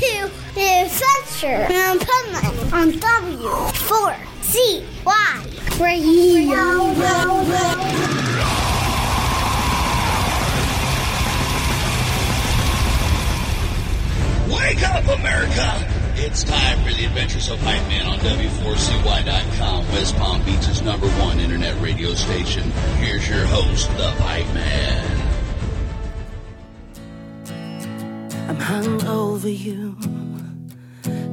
to the adventure in Puntland on W4CY Radio. Wake up, America! It's time for the Adventures of Hype Man on W4CY.com, West Palm Beach's number one internet radio station. Here's your host, the Hype Man. I'm hung over you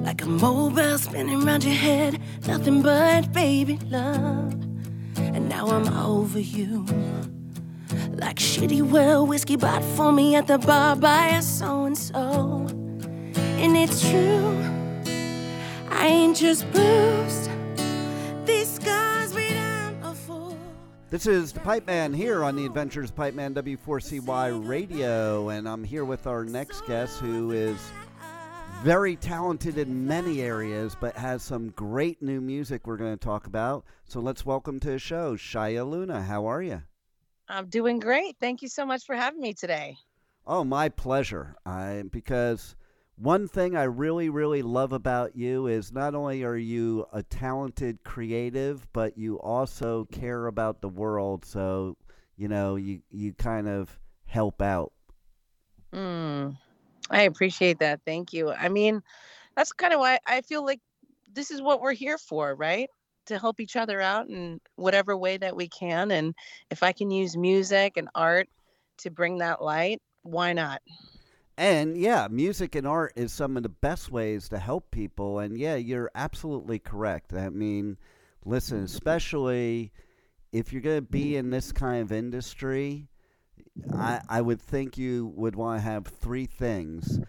like a mobile spinning around your head, nothing but baby love. And now I'm over you like shitty well whiskey bought for me at the bar by a so and so. And it's true, I ain't just bruised. This is the Pipe Man here on the Adventures Pipe Man W4CY Radio, and I'm here with our next guest who is very talented in many areas, but has some great new music we're going to talk about. So let's welcome to the show Shiah Luna. How are you? I'm doing great. Thank you so much for having me today. Oh, my pleasure. I because one thing I really, really love about you is not only are you a talented creative, but you also care about the world. So, you know, you, you kind of help out. Mm, I appreciate that. Thank you. I mean, that's kind of why I feel like this is what we're here for, right? To help each other out in whatever way that we can. And if I can use music and art to bring that light, why not? And yeah, music and art is some of the best ways to help people. And yeah, you're absolutely correct. I mean, listen, especially if you're going to be in this kind of industry, I, I would think you would want to have three things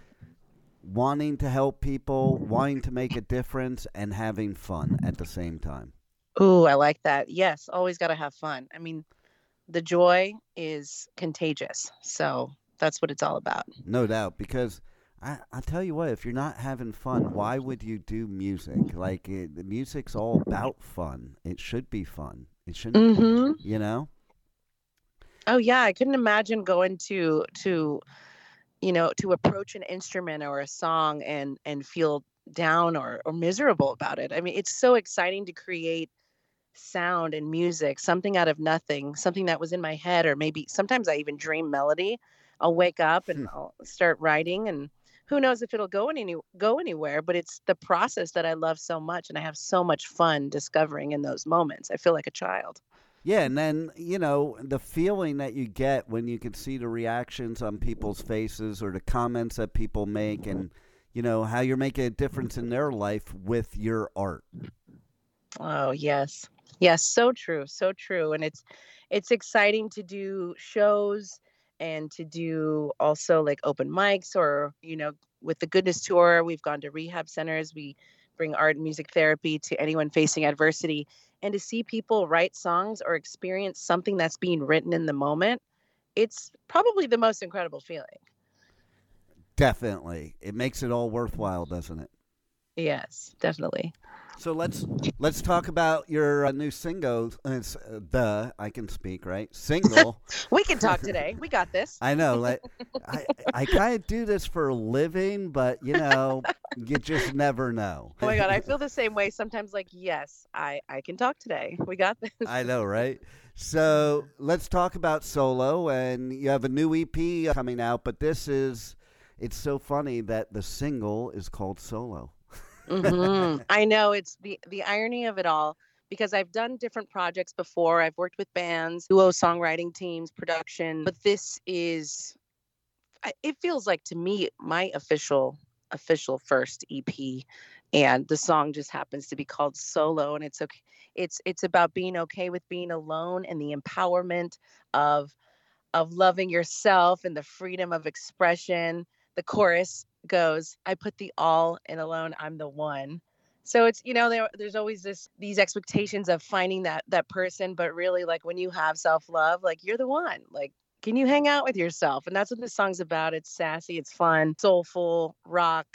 wanting to help people, wanting to make a difference, and having fun at the same time. Ooh, I like that. Yes, always got to have fun. I mean, the joy is contagious. So that's what it's all about. No doubt, because I I tell you what, if you're not having fun, why would you do music? Like it, the music's all about fun. It should be fun. It shouldn't, Mhm. you know. Oh yeah, I couldn't imagine going to to you know to approach an instrument or a song and and feel down or or miserable about it. I mean, it's so exciting to create sound and music, something out of nothing, something that was in my head or maybe sometimes I even dream melody. I'll wake up and hmm. I'll start writing and who knows if it'll go any go anywhere, but it's the process that I love so much and I have so much fun discovering in those moments. I feel like a child. Yeah, and then you know the feeling that you get when you can see the reactions on people's faces or the comments that people make, and you know how you're making a difference in their life with your art. Oh, yes. Yes, so true, so true. And it's it's exciting to do shows and to do also like open mics or, you know, with the Goodness Tour, we've gone to rehab centers. We bring art and music therapy to anyone facing adversity and to see people write songs or experience something that's being written in the moment. It's probably the most incredible feeling. Definitely, it makes it all worthwhile, doesn't it? Yes, definitely. So let's let's talk about your uh, new single. Uh, it's, uh, the I can speak right single. We can talk today. We got this. I know, like I I kind of do this for a living, but you know, you just never know. Oh my god, I feel the same way sometimes like yes, I I can talk today. We got this. I know, right? So let's talk about solo, and you have a new EP coming out, but this is. It's so funny that the single is called Solo. Mhm. I know it's the the irony of it all because I've done different projects before. I've worked with bands, duo songwriting teams, production, but this is it feels like to me my official official first EP and the song just happens to be called Solo and it's okay it's it's about being okay with being alone and the empowerment of of loving yourself and the freedom of expression. The chorus goes, I put the all in alone, I'm the one. So it's you know there there's always this these expectations of finding that that person, but really like when you have self-love, like you're the one. Like can you hang out with yourself? And that's what this song's about. It's sassy, it's fun, soulful, rock,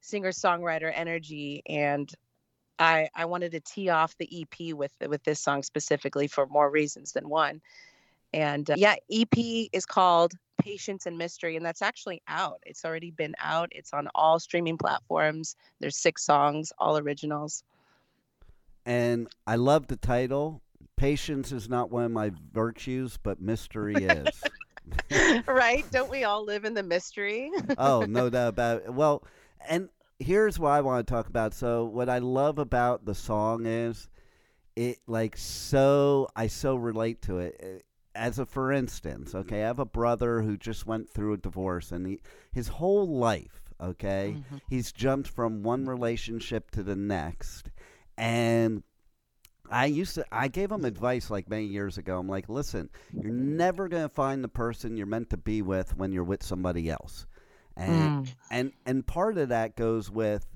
singer-songwriter energy and I I wanted to tee off the EP with with this song specifically for more reasons than one. And uh, yeah, EP is called Patience and Mystery, and that's actually out. It's already been out. It's on all streaming platforms. There's six songs, all originals. And I love the title. Patience is not one of my virtues, but mystery is. right? Don't we all live in the mystery? oh, no doubt about it. Well, and here's what I want to talk about. So, what I love about the song is it, like, so, I so relate to it. As a for instance, okay, I have a brother who just went through a divorce, and he, his whole life, okay, mm-hmm. he's jumped from one relationship to the next. And I used to I gave him advice like many years ago. I'm like, listen, you're never gonna find the person you're meant to be with when you're with somebody else. And mm. and and part of that goes with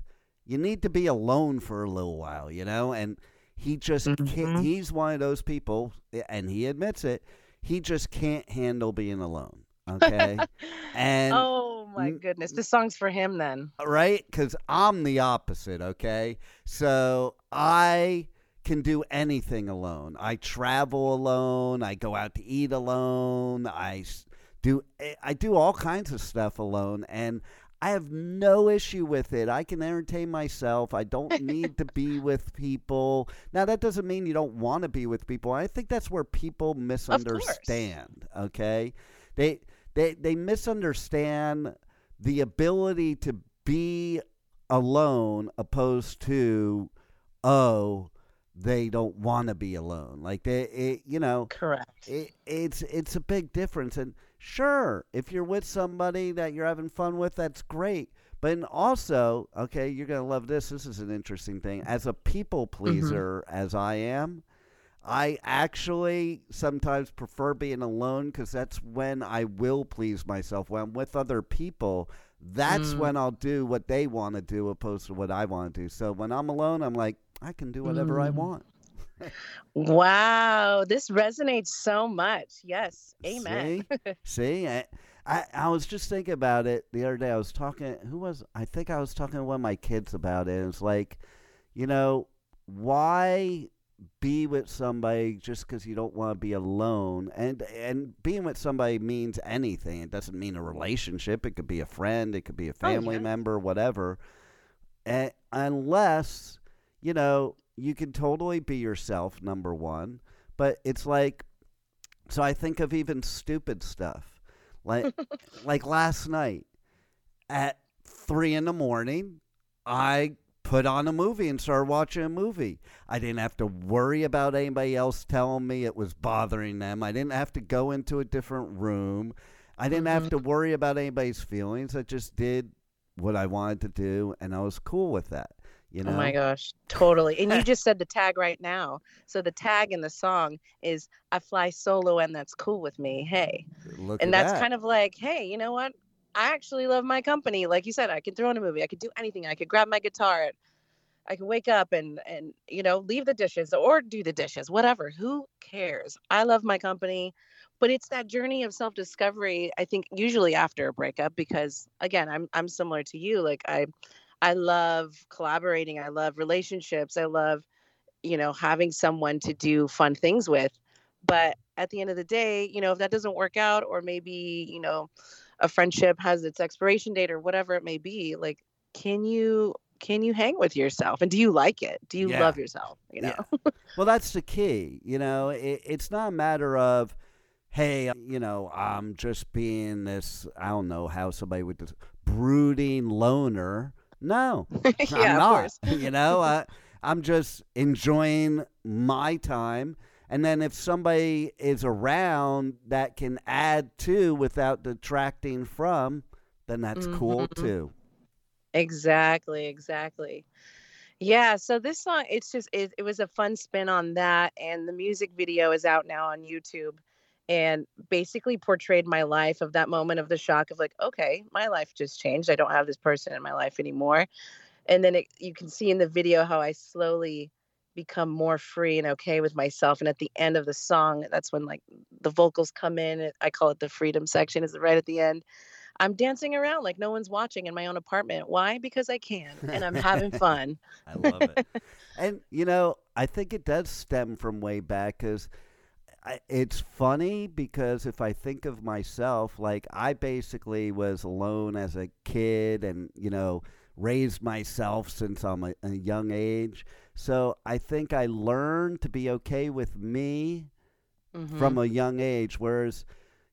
you need to be alone for a little while, you know? And he just mm-hmm. he's one of those people and he admits it, he just can't handle being alone. Okay. and oh my goodness, this song's for him then. Right? Cuz I'm the opposite, okay? So I can do anything alone. I travel alone. I go out to eat alone. I do eh, I do all kinds of stuff alone and I have no issue with it. I can entertain myself. I don't need to be with people. Now that doesn't mean you don't want to be with people. I think that's where people misunderstand, okay? They they they misunderstand the ability to be alone opposed to oh they don't want to be alone. Like they, it, you know, correct. It, it's it's a big difference. And sure, if you're with somebody that you're having fun with, that's great. But also, okay, you're gonna love this. This is an interesting thing. As a people mm-hmm. pleaser, mm-hmm. as I am, I actually sometimes prefer being alone because that's when I will please myself. When I'm with other people, that's mm. when I'll do what they want to do opposed to what I want to do. So when I'm alone, I'm like, I can do whatever mm. I want. Wow, this resonates so much. Yes, amen. See, See? I, I, I was just thinking about it the other day. I was talking. Who was? I think I was talking to one of my kids about it. It's like, you know, why be with somebody just because you don't want to be alone and and being with somebody means anything it doesn't mean a relationship it could be a friend it could be a oh, family oh, yeah. member whatever and unless you know, you can totally be yourself, number one. But it's like, so I think of even stupid stuff. Like, like last night at three in the morning, I put on a movie and started watching a movie. I didn't have to worry about anybody else telling me it was bothering them. I didn't have to go into a different room. I didn't mm-hmm. have to worry about anybody's feelings. I just did what I wanted to do, and I was cool with that. You know? Oh my gosh, totally. And you just said the tag right now. So the tag in the song is I fly solo and that's cool with me. Hey. Look and that's that. kind of like, hey, you know what? I actually love my company. Like you said, I could throw in a movie. I could do anything. I could grab my guitar. I can wake up and and you know, leave the dishes or do the dishes, whatever. Who cares? I love my company. But it's that journey of self-discovery, I think usually after a breakup because again, I'm I'm similar to you. Like I I love collaborating. I love relationships. I love, you know, having someone to do fun things with. But at the end of the day, you know, if that doesn't work out, or maybe, you know, a friendship has its expiration date or whatever it may be, like, can you can you hang with yourself and do you like it do you yeah. love yourself you know yeah. well that's the key you know it, it's not a matter of hey you know i'm just being this i don't know how somebody would this brooding loner no, yeah, I'm not. you know, I, I'm just enjoying my time. And then if somebody is around that can add to without detracting from, then that's mm-hmm. cool too. Exactly, exactly. Yeah, so this song it's just it, it was a fun spin on that and the music video is out now on YouTube and basically portrayed my life of that moment of the shock of like okay my life just changed. I don't have this person in my life anymore. And then it, you can see in the video how i slowly become more free and okay with myself and at the end of the song that's when like the vocals come in i call it the freedom section is right at the end? I'm dancing around like no one's watching in my own apartment. Why? Because i can and i'm having fun. I love it. And you know i think it does stem from way back because I, it's funny because if I think of myself, like I basically was alone as a kid and, you know, raised myself since I'm a, a young age. So I think I learned to be okay with me Mhm. from a young age. Whereas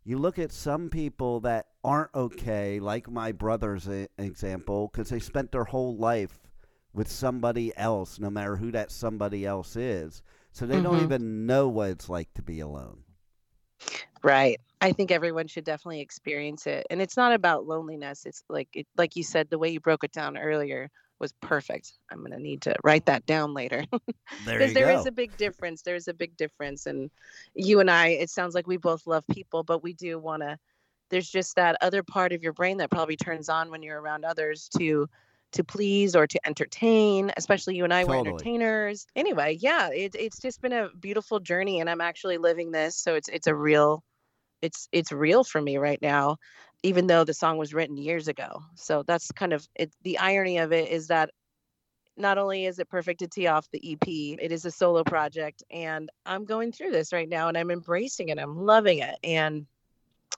you look at some people that aren't okay, like my brother's a- example, because they spent their whole life with somebody else, no matter who that somebody else is. So they don't Mhm. even know what it's like to be alone. Right. I think everyone should definitely experience it. And it's not about loneliness. It's like it, like you said, the way you broke it down earlier was perfect. I'm going to need to write that down later. There because there go. is a big difference. There's a big difference. And you and I, it sounds like we both love people, but we do want to, there's just that other part of your brain that probably turns on when you're around others to to please or to entertain especially you and i were entertainers. Anyway yeah it, it's just been a beautiful journey and i'm actually living this so it's it's a real it's it's real for me right now even though the song was written years ago. So that's kind of it the irony of it is that not only is it perfect to tee off the ep it is a solo project and i'm going through this right now and i'm embracing it i'm loving it and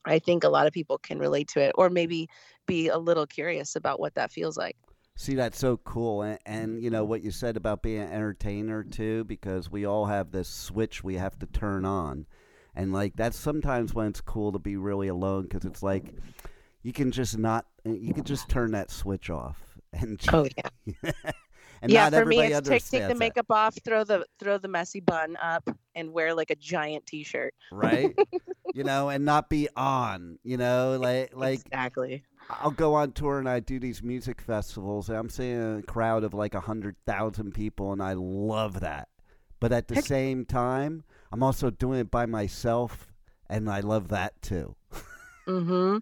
i think a lot of people can relate to it or maybe be a little curious about what that feels like See, that's so cool. And, and, you know, mm-hmm. what you said about being an entertainer, too, because we all have this switch we have to turn on. And, like, that's sometimes when it's cool to be really alone because it's like you can just not, you can just turn that switch off. And, oh yeah and yeah for me it's take, take the understands that, makeup off throw the throw the messy bun up and wear like a giant t-shirt right? you know, and not be on, you know, like, like exactly I'll go on tour and I do these music festivals and I'm seeing a crowd of like a hundred thousand people and I love that. But at the Heck- same time, I'm also doing it by myself and I love that too. mm-hmm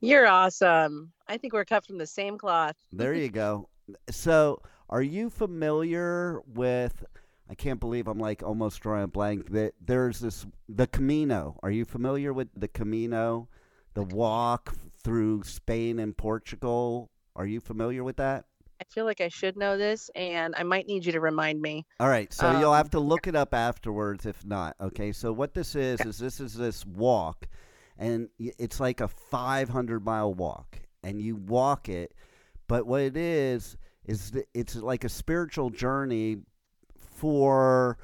you're awesome i think we're cut from the same cloth There you go. So, are you familiar with? I can't believe I'm like almost drawing a blank. That there's this the Camino. Are you familiar with the Camino, the walk through Spain and Portugal? Are you familiar with that? i feel like i should know this and i might need you to remind me All right, so you'll Um, have to look it up afterwards if not. Okay, so what this is is this is this walk, and it's like a 500 mile walk, and you walk it, but what it is is it's like a spiritual journey for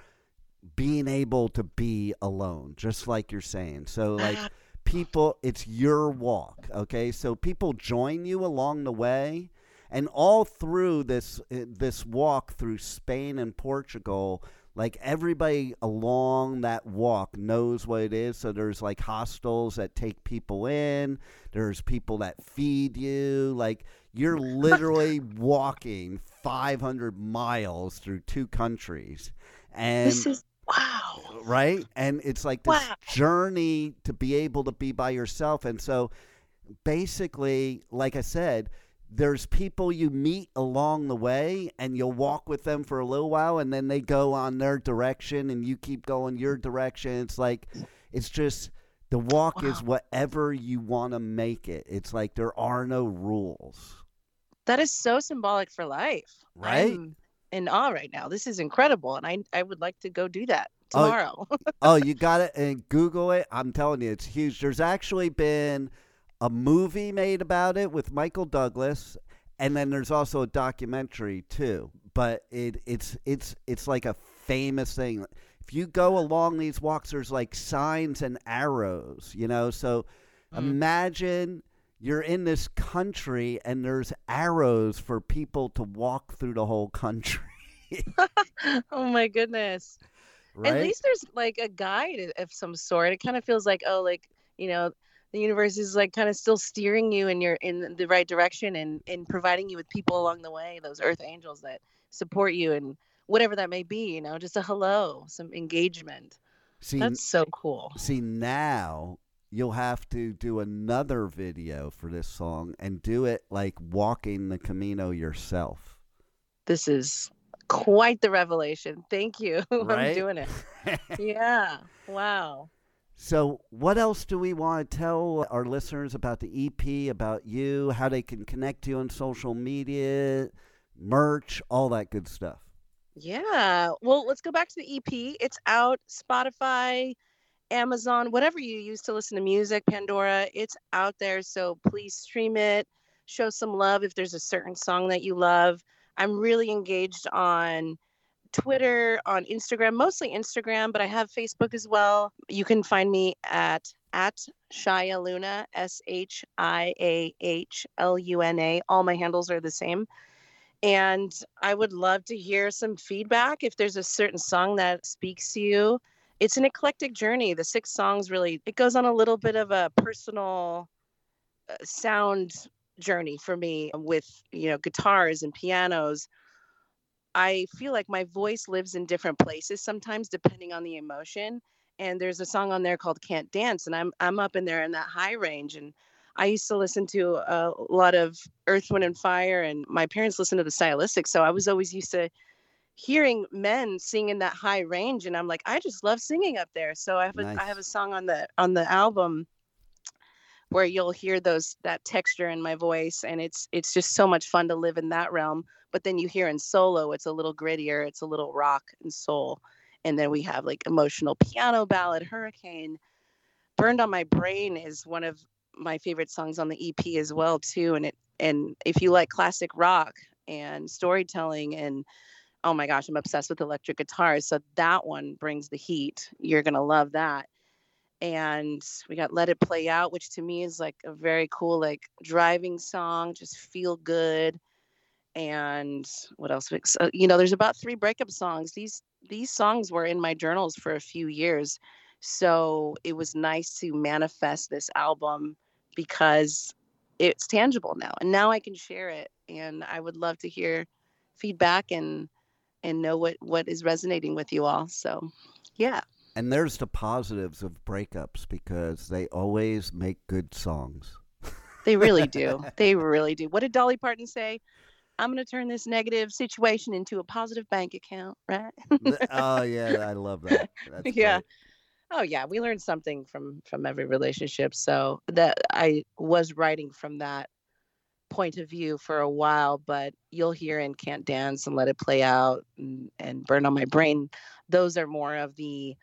being able to be alone, just like you're saying. So like people it's your walk okay so people join you along the way and all through this uh, this walk through Spain and Portugal like everybody along that walk knows what it is so there's like hostels that take people in there's people that feed you like you're literally walking 500 miles through two countries and this is wow right? And it's like this Wow. journey to be able to be by yourself. And so basically, like I said, there's people you meet along the way and you'll walk with them for a little while and then they go on their direction and you keep going your direction. It's like it's just the walk is whatever you want to make it. It's like there are no rules. That is so symbolic for life Right? I'm in awe right now this is incredible and i i would like to go do that Oh, tomorrow oh, you got it and Google it. I'm telling you, it's huge. There's actually been a movie made about it with Michael Douglas, and then there's also a documentary too. But it it's it's it's like a famous thing. If you go along these walks, there's like signs and arrows, you know. So Mm. imagine you're in this country and there's arrows for people to walk through the whole country. oh my goodness Right? At least there's like a guide of some sort. It kind of feels like, oh, like, you know, the universe is like kind of still steering you and you're in the right direction and and providing you with people along the way, those earth angels that support you and whatever that may be, you know, just a hello, some engagement. See, That's so cool. See, now you'll have to do another video for this song and do it like walking the Camino yourself. This is quite the revelation. Thank you. Right? I'm doing it. Yeah. Wow. so, what else do we want to tell our listeners about the EP, about you, how they can connect to you on social media, merch, all that good stuff? Yeah. Well, let's go back to the EP. It's out Spotify, Amazon, whatever you use to listen to music, Pandora, it's out there. So please stream it, show some love if there's a certain song that you love. I'm really engaged on Twitter, on Instagram, mostly Instagram, but I have Facebook as well. You can find me at at Shiah Luna, S H I A H L U N A. All my handles are the same. And I would love to hear some feedback if there's a certain song that speaks to you. It's an eclectic journey. The six songs really it goes on a little bit of a personal uh, sound journey for me with, you know, guitars and pianos I feel like my voice lives in different places sometimes depending on the emotion. And there's a song on there called Can't Dance and I'm I'm up in there in that high range and I used to listen to a lot of Earth, Wind, and Fire, and my parents listened to the Stylistics. So I was always used to hearing men sing in that high range, and I'm like, I just love singing up there. So I have a, Nice. I have a song on the on the album where you'll hear those that texture in my voice, and it's it's just so much fun to live in that realm. But then you hear in solo, it's a little grittier, it's a little rock and soul, and then we have like emotional piano ballad, Hurricane. Burned on My Brain is one of my favorite songs on the EP as well too and it and if you like classic rock and storytelling and oh my gosh I'm obsessed with electric guitars so that one brings the heat you're going to love that. And we got Let It Play Out which to me is like a very cool like driving song just feel good. And what else? So, uh, you know there's about three breakup songs. These these songs were in my journals for a few years so it was nice to manifest this album because it's tangible now and now I can share it and I would love to hear feedback and and know what what is resonating with you all. So yeah. And there's the positives of breakups because they always make good songs. They really do. they really do. What did Dolly Parton say? I'm going to turn this negative situation into a positive bank account, right? Oh yeah, I love that. That's Yeah. great. Oh yeah, we learned something from from every relationship. So that I was writing from that point of view for a while, but you'll hear in Can't Dance and Let It Play Out and, and Burn on My Brain. Those are more of the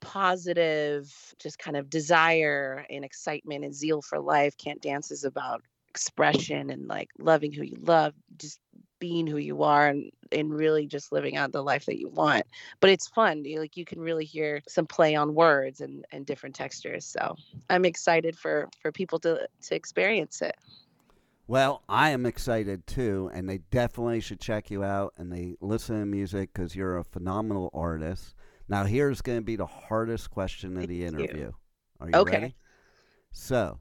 positive, just kind of desire and excitement and zeal for life. Can't Dance is about expression and like loving who you love, just being who you are and, and really just living out the life that you want but it's fun you, like you can really hear some play on words and and different textures so i'm excited for for people to to experience it Well, I am excited too, and they definitely should check you out and they listen to music because you're a phenomenal artist. Now, here's going to be the hardest question of the Thank you. interview. Are you Okay. ready? So,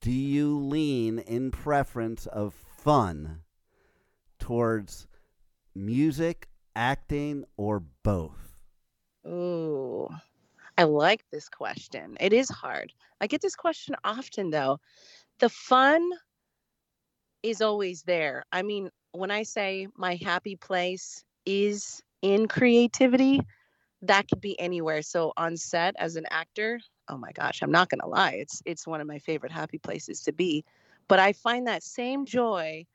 do you lean in preference of fun towards music, acting, or both? ooh i like this question it is hard i get this question often though the fun is always there. I mean when i say my happy place is in creativity that could be anywhere. So on set as an actor oh my gosh i'm not going to lie it's it's one of my favorite happy places to be. But i find that same joy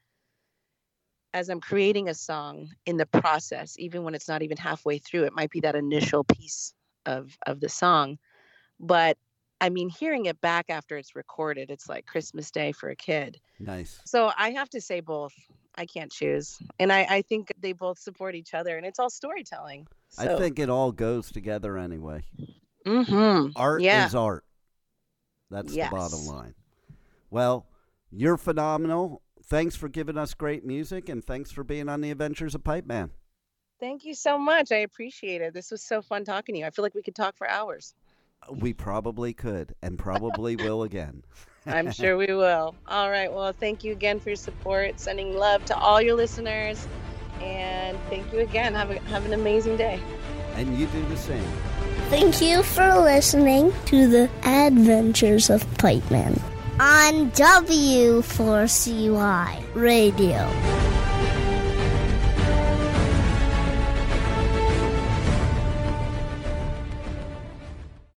as i'm creating a song in the process even when it's not even halfway through it might be that initial piece of of the song. But i mean hearing it back after it's recorded it's like christmas day for a kid Nice. so I have to say both. I can't choose. And I, I think they both support each other and it's all storytelling. I think it all goes together anyway. hmm Art Yeah. is art. That's the bottom line. Well, you're phenomenal. Thanks for giving us great music and thanks for being on the Adventures of Pipe Man. Thank you so much. I appreciate it. This was so fun talking to you. I feel like we could talk for hours. We probably could and probably will again. I'm sure we will. All right. Well, thank you again for your support. Sending love to all your listeners. And thank you again. Have, a, have an amazing day. And you do the same. Thank you for listening to the Adventures of Pipe Man on W4CY Radio.